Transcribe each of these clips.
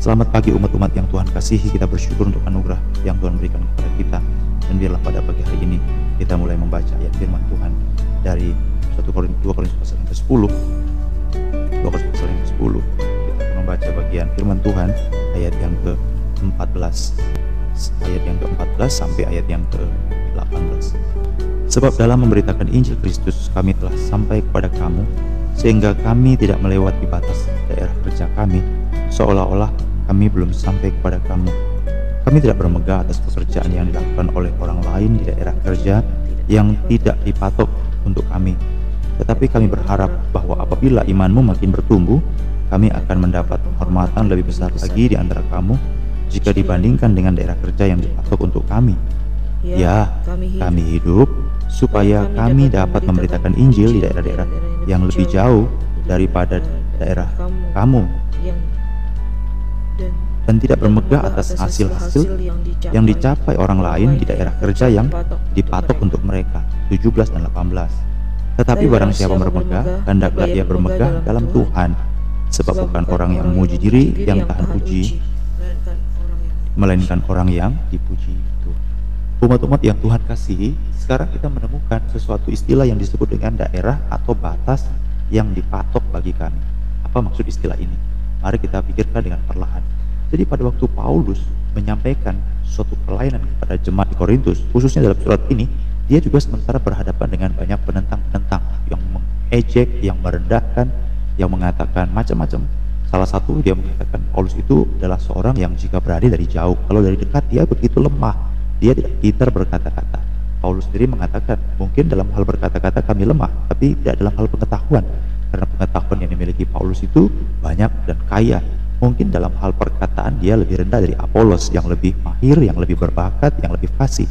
Selamat pagi umat-umat yang Tuhan kasihi, kita bersyukur untuk anugerah yang Tuhan berikan kepada kita. Dan biarlah pada pagi hari ini kita mulai membaca ayat firman Tuhan dari 1 Korintus 2 Korintus pasal yang ke-10. 2 Korintus pasal yang ke-10. Kita akan membaca bagian firman Tuhan ayat yang ke-14. Ayat yang ke-14 sampai ayat yang ke-18. Sebab dalam memberitakan Injil Kristus kami telah sampai kepada kamu sehingga kami tidak melewati batas daerah kerja kami seolah-olah kami belum sampai kepada kamu. Kami tidak bermegah atas pekerjaan yang dilakukan oleh orang lain di daerah kerja yang tidak dipatok untuk kami. Tetapi kami berharap bahwa apabila imanmu makin bertumbuh, kami akan mendapat penghormatan lebih besar lagi di antara kamu jika dibandingkan dengan daerah kerja yang dipatok untuk kami. Ya, kami hidup supaya kami dapat memberitakan Injil di daerah-daerah yang lebih jauh daripada daerah kamu dan tidak bermegah atas hasil-hasil yang dicapai orang lain di daerah kerja yang dipatok untuk mereka. 17 dan 18 tetapi barang siapa bermegah hendaklah ia bermegah dalam Tuhan. Sebab bukan orang yang memuji diri yang tahan puji melainkan orang yang dipuji itu. Umat-umat yang Tuhan kasihi sekarang kita menemukan sesuatu istilah yang disebut dengan daerah atau batas yang dipatok bagi kami. Apa maksud istilah ini? Mari kita pikirkan dengan perlahan jadi pada waktu Paulus menyampaikan suatu pelayanan kepada jemaat di Korintus, khususnya dalam surat ini, dia juga sementara berhadapan dengan banyak penentang-penentang yang mengejek, yang merendahkan, yang mengatakan macam-macam. Salah satu dia mengatakan Paulus itu adalah seorang yang jika berada dari jauh, kalau dari dekat dia begitu lemah, dia tidak pintar berkata-kata. Paulus sendiri mengatakan mungkin dalam hal berkata-kata kami lemah, tapi tidak dalam hal pengetahuan. Karena pengetahuan yang dimiliki Paulus itu banyak dan kaya, Mungkin dalam hal perkataan dia lebih rendah dari Apolos yang lebih mahir, yang lebih berbakat, yang lebih fasih.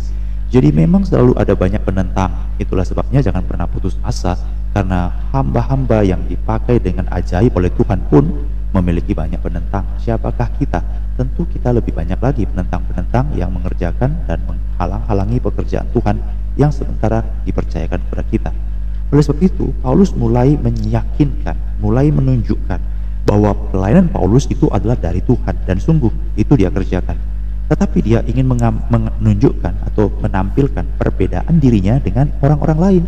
Jadi memang selalu ada banyak penentang. Itulah sebabnya jangan pernah putus asa karena hamba-hamba yang dipakai dengan ajaib oleh Tuhan pun memiliki banyak penentang. Siapakah kita? Tentu kita lebih banyak lagi penentang-penentang yang mengerjakan dan menghalang-halangi pekerjaan Tuhan yang sementara dipercayakan kepada kita. Oleh sebab itu, Paulus mulai meyakinkan, mulai menunjukkan bahwa pelayanan Paulus itu adalah dari Tuhan dan sungguh itu dia kerjakan. Tetapi dia ingin menunjukkan atau menampilkan perbedaan dirinya dengan orang-orang lain.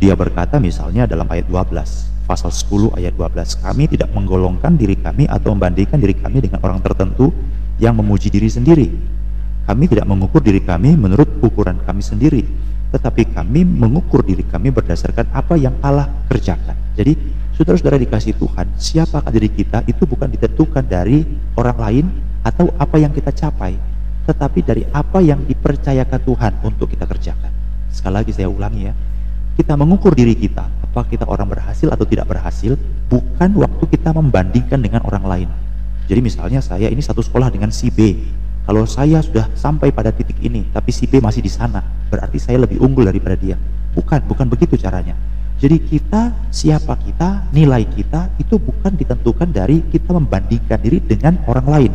Dia berkata misalnya dalam ayat 12, pasal 10 ayat 12, kami tidak menggolongkan diri kami atau membandingkan diri kami dengan orang tertentu yang memuji diri sendiri. Kami tidak mengukur diri kami menurut ukuran kami sendiri, tetapi kami mengukur diri kami berdasarkan apa yang Allah kerjakan. Jadi Saudara-saudara dikasih Tuhan, siapakah diri kita itu bukan ditentukan dari orang lain atau apa yang kita capai, tetapi dari apa yang dipercayakan Tuhan untuk kita kerjakan. Sekali lagi saya ulangi ya, kita mengukur diri kita, apa kita orang berhasil atau tidak berhasil, bukan waktu kita membandingkan dengan orang lain. Jadi misalnya saya ini satu sekolah dengan si B, kalau saya sudah sampai pada titik ini, tapi si B masih di sana, berarti saya lebih unggul daripada dia. Bukan, bukan begitu caranya. Jadi kita, siapa kita, nilai kita itu bukan ditentukan dari kita membandingkan diri dengan orang lain.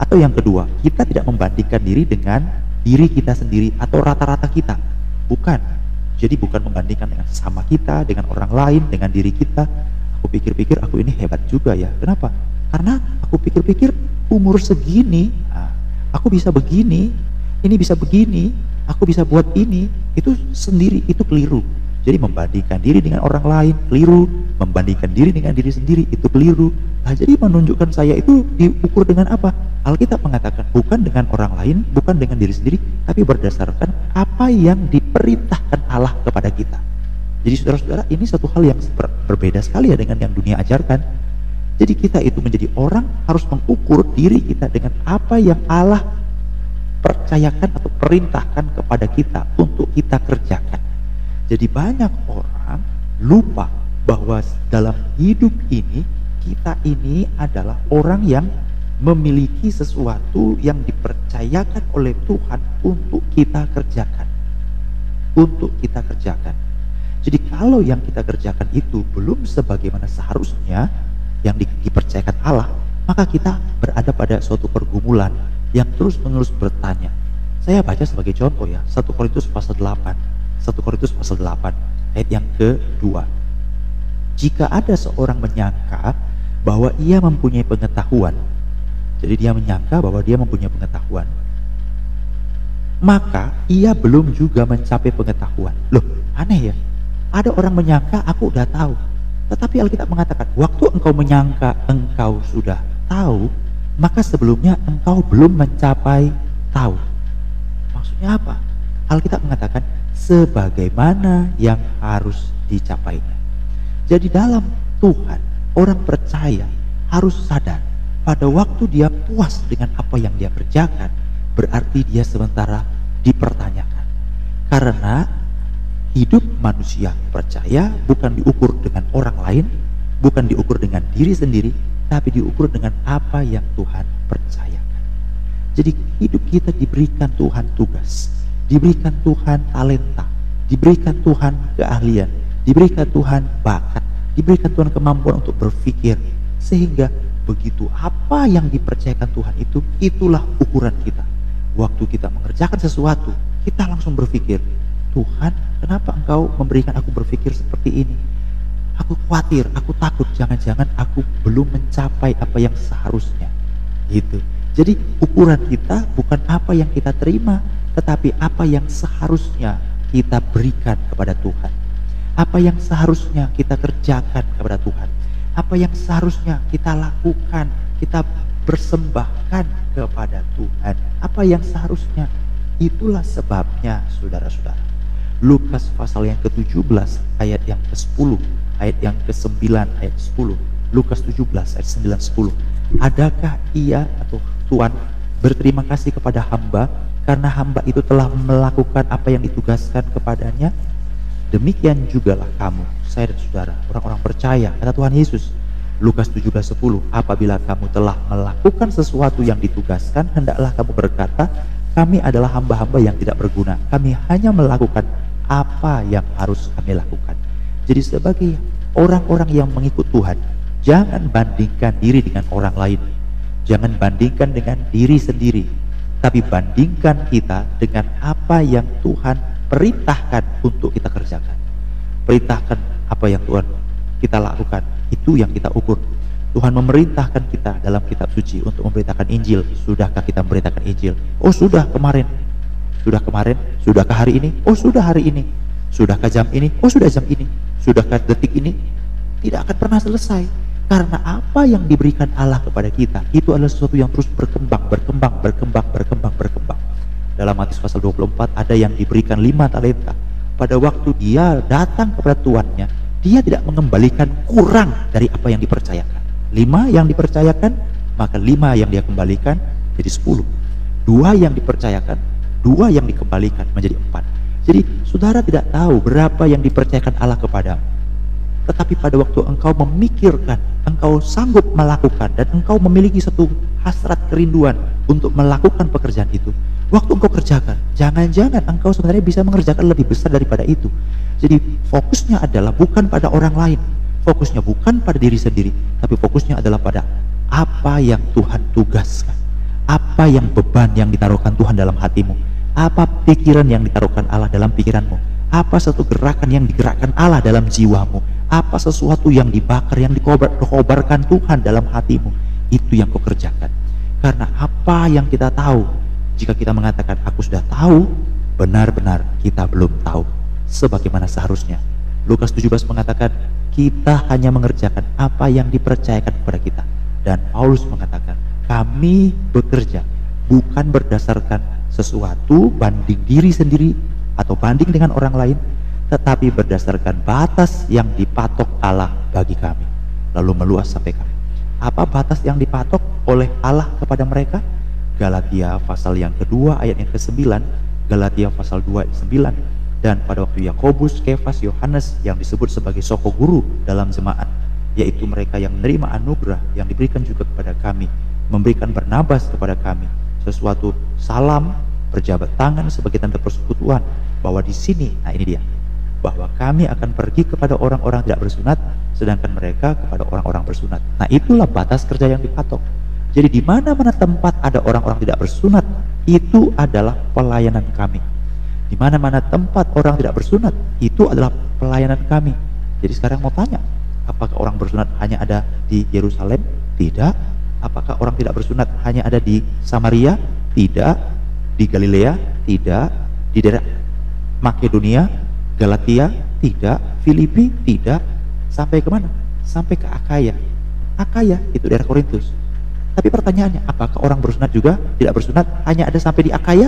Atau yang kedua, kita tidak membandingkan diri dengan diri kita sendiri atau rata-rata kita. Bukan. Jadi bukan membandingkan dengan sama kita, dengan orang lain, dengan diri kita. Aku pikir-pikir aku ini hebat juga ya. Kenapa? Karena aku pikir-pikir umur segini, nah, aku bisa begini, ini bisa begini, aku bisa buat ini, itu sendiri, itu keliru jadi membandingkan diri dengan orang lain keliru, membandingkan diri dengan diri sendiri itu keliru. Nah, jadi menunjukkan saya itu diukur dengan apa? Alkitab mengatakan bukan dengan orang lain, bukan dengan diri sendiri, tapi berdasarkan apa yang diperintahkan Allah kepada kita. Jadi saudara-saudara, ini satu hal yang ber berbeda sekali ya dengan yang dunia ajarkan. Jadi kita itu menjadi orang harus mengukur diri kita dengan apa yang Allah percayakan atau perintahkan kepada kita untuk kita kerjakan. Jadi banyak orang lupa bahwa dalam hidup ini kita ini adalah orang yang memiliki sesuatu yang dipercayakan oleh Tuhan untuk kita kerjakan. Untuk kita kerjakan. Jadi kalau yang kita kerjakan itu belum sebagaimana seharusnya yang di, dipercayakan Allah, maka kita berada pada suatu pergumulan yang terus-menerus bertanya. Saya baca sebagai contoh ya, 1 Korintus pasal 8 1 Korintus pasal 8 ayat yang kedua. Jika ada seorang menyangka bahwa ia mempunyai pengetahuan, Jadi dia menyangka bahwa dia mempunyai pengetahuan. Maka ia belum juga mencapai pengetahuan. Loh, aneh ya. Ada orang menyangka aku udah tahu. Tetapi Alkitab mengatakan, waktu engkau menyangka engkau sudah tahu, maka sebelumnya engkau belum mencapai tahu. Maksudnya apa? Alkitab mengatakan, sebagaimana yang harus dicapainya. Jadi dalam Tuhan, orang percaya harus sadar pada waktu dia puas dengan apa yang dia kerjakan, berarti dia sementara dipertanyakan. Karena hidup manusia percaya bukan diukur dengan orang lain, bukan diukur dengan diri sendiri, tapi diukur dengan apa yang Tuhan percayakan. Jadi hidup kita diberikan Tuhan tugas, diberikan Tuhan talenta, diberikan Tuhan keahlian, diberikan Tuhan bakat, diberikan Tuhan kemampuan untuk berpikir, sehingga begitu apa yang dipercayakan Tuhan itu, itulah ukuran kita. Waktu kita mengerjakan sesuatu, kita langsung berpikir, Tuhan, kenapa engkau memberikan aku berpikir seperti ini? Aku khawatir, aku takut, jangan-jangan aku belum mencapai apa yang seharusnya. Gitu. Jadi ukuran kita bukan apa yang kita terima, tetapi apa yang seharusnya kita berikan kepada Tuhan. Apa yang seharusnya kita kerjakan kepada Tuhan apa yang seharusnya kita lakukan, kita persembahkan kepada Tuhan. Apa yang seharusnya itulah sebabnya saudara-saudara. Lukas pasal yang ke-17 ayat yang ke-10, ayat yang ke-9 ayat 10. Lukas 17 ayat 9 10. Adakah ia atau Tuhan berterima kasih kepada hamba karena hamba itu telah melakukan apa yang ditugaskan kepadanya? Demikian jugalah kamu saya dan saudara, orang-orang percaya, kata Tuhan Yesus, Lukas 17:10, apabila kamu telah melakukan sesuatu yang ditugaskan, hendaklah kamu berkata, kami adalah hamba-hamba yang tidak berguna. Kami hanya melakukan apa yang harus kami lakukan. Jadi sebagai orang-orang yang mengikut Tuhan, jangan bandingkan diri dengan orang lain. Jangan bandingkan dengan diri sendiri, tapi bandingkan kita dengan apa yang Tuhan perintahkan untuk kita kerjakan. Perintahkan apa yang Tuhan kita lakukan itu yang kita ukur. Tuhan memerintahkan kita dalam kitab suci untuk memberitakan Injil. Sudahkah kita memberitakan Injil? Oh sudah kemarin. Sudah kemarin? Sudahkah hari ini? Oh sudah hari ini. Sudahkah jam ini? Oh sudah jam ini. Sudahkah detik ini? Tidak akan pernah selesai karena apa yang diberikan Allah kepada kita itu adalah sesuatu yang terus berkembang berkembang berkembang berkembang berkembang dalam Matius pasal 24 ada yang diberikan lima talenta pada waktu dia datang kepada tuannya, dia tidak mengembalikan kurang dari apa yang dipercayakan. Lima yang dipercayakan, maka lima yang dia kembalikan jadi sepuluh. Dua yang dipercayakan, dua yang dikembalikan menjadi empat. Jadi saudara tidak tahu berapa yang dipercayakan Allah kepada. Tetapi pada waktu engkau memikirkan, engkau sanggup melakukan, dan engkau memiliki satu hasrat kerinduan untuk melakukan pekerjaan itu, waktu engkau kerjakan, jangan-jangan engkau sebenarnya bisa mengerjakan lebih besar daripada itu. Jadi fokusnya adalah bukan pada orang lain, fokusnya bukan pada diri sendiri, tapi fokusnya adalah pada apa yang Tuhan tugaskan, apa yang beban yang ditaruhkan Tuhan dalam hatimu, apa pikiran yang ditaruhkan Allah dalam pikiranmu, apa satu gerakan yang digerakkan Allah dalam jiwamu, apa sesuatu yang dibakar, yang dikobarkan Tuhan dalam hatimu, itu yang kau kerjakan. Karena apa yang kita tahu jika kita mengatakan aku sudah tahu, benar-benar kita belum tahu sebagaimana seharusnya. Lukas 17 mengatakan kita hanya mengerjakan apa yang dipercayakan kepada kita. Dan Paulus mengatakan kami bekerja bukan berdasarkan sesuatu banding diri sendiri atau banding dengan orang lain, tetapi berdasarkan batas yang dipatok Allah bagi kami. Lalu meluas sampai kami. Apa batas yang dipatok oleh Allah kepada mereka? Galatia pasal yang kedua ayat yang ke-9, Galatia pasal 2 ayat 9, dan pada waktu Yakobus, Kefas, Yohanes yang disebut sebagai soko guru dalam jemaat, yaitu mereka yang menerima anugerah yang diberikan juga kepada kami, memberikan bernabas kepada kami, sesuatu salam, berjabat tangan sebagai tanda persekutuan, bahwa di sini, nah ini dia, bahwa kami akan pergi kepada orang-orang tidak bersunat, sedangkan mereka kepada orang-orang bersunat. Nah itulah batas kerja yang dipatok. Jadi di mana-mana tempat ada orang-orang tidak bersunat, itu adalah pelayanan kami. Di mana-mana tempat orang tidak bersunat, itu adalah pelayanan kami. Jadi sekarang mau tanya, apakah orang bersunat hanya ada di Yerusalem? Tidak. Apakah orang tidak bersunat hanya ada di Samaria? Tidak. Di Galilea? Tidak. Di daerah Makedonia? Galatia? Tidak. Filipi? Tidak. Sampai ke mana? Sampai ke Akaya. Akaya itu daerah Korintus. Tapi pertanyaannya, apakah orang bersunat juga tidak bersunat hanya ada sampai di Akaya?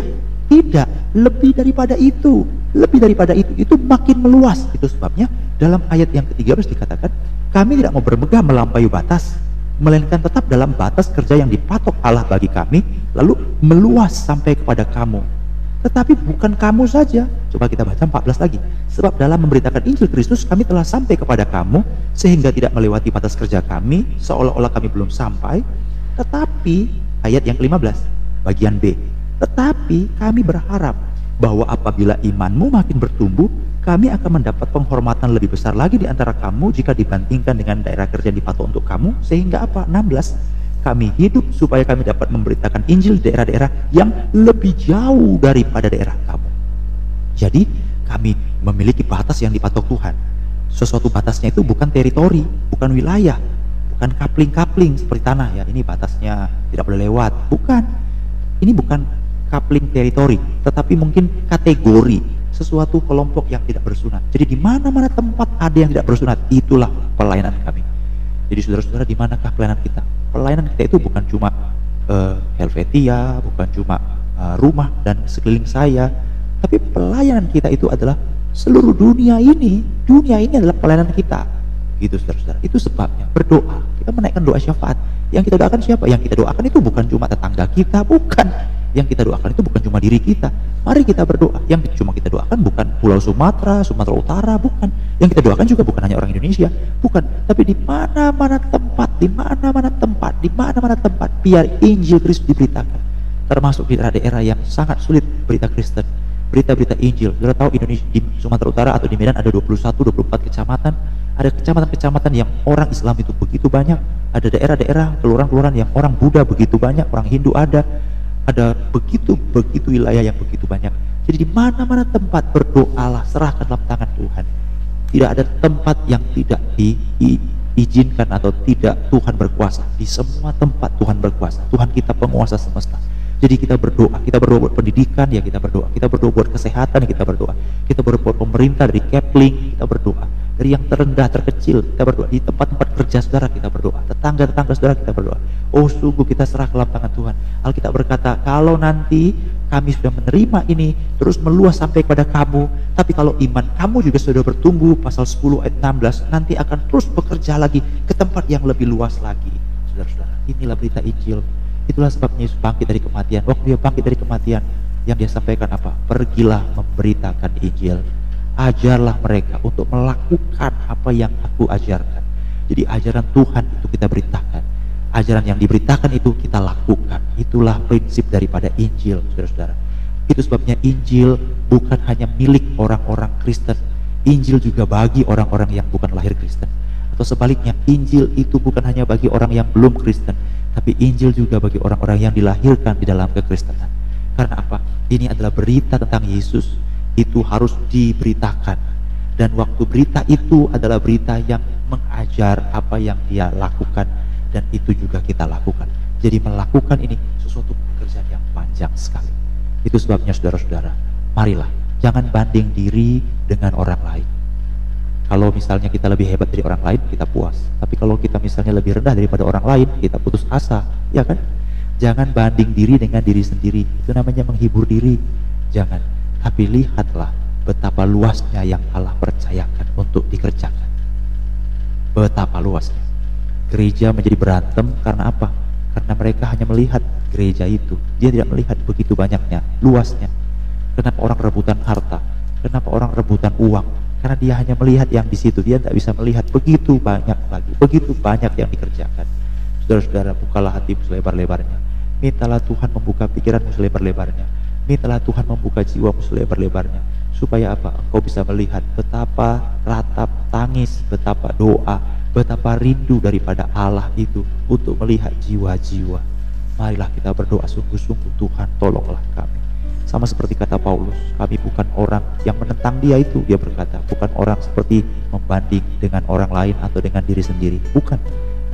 Tidak, lebih daripada itu. Lebih daripada itu, itu makin meluas. Itu sebabnya dalam ayat yang ketiga 13 dikatakan, kami tidak mau bermegah melampaui batas, melainkan tetap dalam batas kerja yang dipatok Allah bagi kami, lalu meluas sampai kepada kamu. Tetapi bukan kamu saja. Coba kita baca 14 lagi. Sebab dalam memberitakan Injil Kristus kami telah sampai kepada kamu sehingga tidak melewati batas kerja kami seolah-olah kami belum sampai tetapi ayat yang ke-15 bagian B. Tetapi kami berharap bahwa apabila imanmu makin bertumbuh, kami akan mendapat penghormatan lebih besar lagi di antara kamu jika dibandingkan dengan daerah kerja di dipatok untuk kamu. Sehingga apa? 16. Kami hidup supaya kami dapat memberitakan Injil di daerah-daerah yang lebih jauh daripada daerah kamu. Jadi kami memiliki batas yang dipatok Tuhan. Sesuatu batasnya itu bukan teritori, bukan wilayah, bukan kapling-kapling seperti tanah ya. Ini batasnya tidak boleh lewat. Bukan. Ini bukan kapling teritori tetapi mungkin kategori sesuatu kelompok yang tidak bersunat. Jadi di mana-mana tempat ada yang tidak bersunat itulah pelayanan kami jadi saudara-saudara di manakah pelayanan kita pelayanan kita itu bukan cuma uh, Helvetia bukan cuma uh, rumah dan sekeliling saya tapi pelayanan kita itu adalah seluruh dunia ini dunia ini adalah pelayanan kita Gitu saudara-saudara. Itu sebabnya berdoa. Kita menaikkan doa syafaat. Yang kita doakan siapa? Yang kita doakan itu bukan cuma tetangga kita, bukan. Yang kita doakan itu bukan cuma diri kita. Mari kita berdoa. Yang cuma kita doakan bukan Pulau Sumatera, Sumatera Utara, bukan. Yang kita doakan juga bukan hanya orang Indonesia, bukan. Tapi di mana-mana tempat, di mana-mana tempat, di mana-mana tempat, biar Injil Kristus diberitakan. Termasuk di daerah-daerah yang sangat sulit berita Kristen berita-berita Injil. Saudara tahu Indonesia di Sumatera Utara atau di Medan ada 21 24 kecamatan ada kecamatan-kecamatan yang orang Islam itu begitu banyak, ada daerah-daerah kelurahan-kelurahan yang orang Buddha begitu banyak, orang Hindu ada, ada begitu begitu wilayah yang begitu banyak. Jadi di mana-mana tempat berdoalah, serahkan dalam tangan Tuhan. Tidak ada tempat yang tidak diizinkan atau tidak Tuhan berkuasa. Di semua tempat Tuhan berkuasa. Tuhan kita penguasa semesta. Jadi kita berdoa, kita berdoa buat pendidikan ya kita berdoa, kita berdoa buat kesehatan ya kita berdoa, kita berdoa buat pemerintah dari Kepling kita berdoa, dari yang terendah terkecil kita berdoa. Di tempat-tempat kerja saudara kita berdoa. Tetangga-tetangga saudara kita berdoa. Oh sungguh kita serah ke tangan Tuhan. Alkitab berkata kalau nanti kami sudah menerima ini terus meluas sampai kepada kamu tapi kalau iman kamu juga sudah bertumbuh pasal 10 ayat 16 nanti akan terus bekerja lagi ke tempat yang lebih luas lagi. Saudara-saudara inilah berita Injil itulah sebabnya Yesus bangkit dari kematian waktu dia bangkit dari kematian yang dia sampaikan apa pergilah memberitakan Injil ajarlah mereka untuk melakukan apa yang aku ajarkan. Jadi ajaran Tuhan itu kita beritakan. Ajaran yang diberitakan itu kita lakukan. Itulah prinsip daripada Injil, saudara-saudara. Itu sebabnya Injil bukan hanya milik orang-orang Kristen. Injil juga bagi orang-orang yang bukan lahir Kristen. Atau sebaliknya, Injil itu bukan hanya bagi orang yang belum Kristen, tapi Injil juga bagi orang-orang yang dilahirkan di dalam kekristenan. Karena apa? Ini adalah berita tentang Yesus. Itu harus diberitakan. Dan waktu berita itu adalah berita yang mengajar apa yang dia lakukan. Dan itu juga kita lakukan. Jadi melakukan ini sesuatu pekerjaan yang panjang sekali. Itu sebabnya saudara-saudara marilah. Jangan banding diri dengan orang lain kalau misalnya kita lebih hebat dari orang lain kita puas tapi kalau kita misalnya lebih rendah daripada orang lain kita putus asa ya kan jangan banding diri dengan diri sendiri itu namanya menghibur diri jangan tapi lihatlah betapa luasnya yang Allah percayakan untuk dikerjakan. Betapa luasnya. Gereja menjadi berantem karena apa? Karena mereka hanya melihat gereja itu. Dia tidak melihat begitu banyaknya, luasnya. Kenapa orang rebutan harta? Kenapa orang rebutan uang? Karena dia hanya melihat yang di situ. Dia tidak bisa melihat begitu banyak lagi. Begitu banyak yang dikerjakan. Saudara-saudara, bukalah hatimu selebar-lebarnya. Mintalah Tuhan membuka pikiranmu selebar-lebarnya Mintalah Tuhan membuka jiwamu selebar-lebarnya supaya apa? Engkau bisa melihat betapa ratap tangis, betapa doa, betapa rindu daripada Allah itu untuk melihat jiwa-jiwa. Marilah kita berdoa sungguh-sungguh Tuhan tolonglah kami. Sama seperti kata Paulus, kami bukan orang yang menentang dia itu. Dia berkata, bukan orang seperti membanding dengan orang lain atau dengan diri sendiri. Bukan.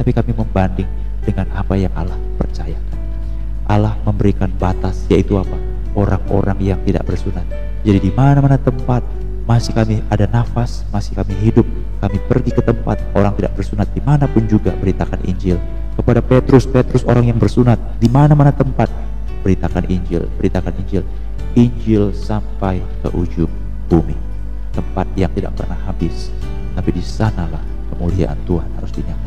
Tapi kami membanding dengan apa yang Allah percayakan. Allah memberikan batas yaitu apa? Orang-orang yang tidak bersunat. Jadi di mana-mana tempat masih kami ada nafas, masih kami hidup, kami pergi ke tempat orang tidak bersunat di mana pun juga beritakan Injil. Kepada Petrus, Petrus orang yang bersunat di mana-mana tempat beritakan Injil, beritakan Injil. Injil sampai ke ujung bumi, tempat yang tidak pernah habis. Tapi di sanalah kemuliaan Tuhan harus dinyatakan.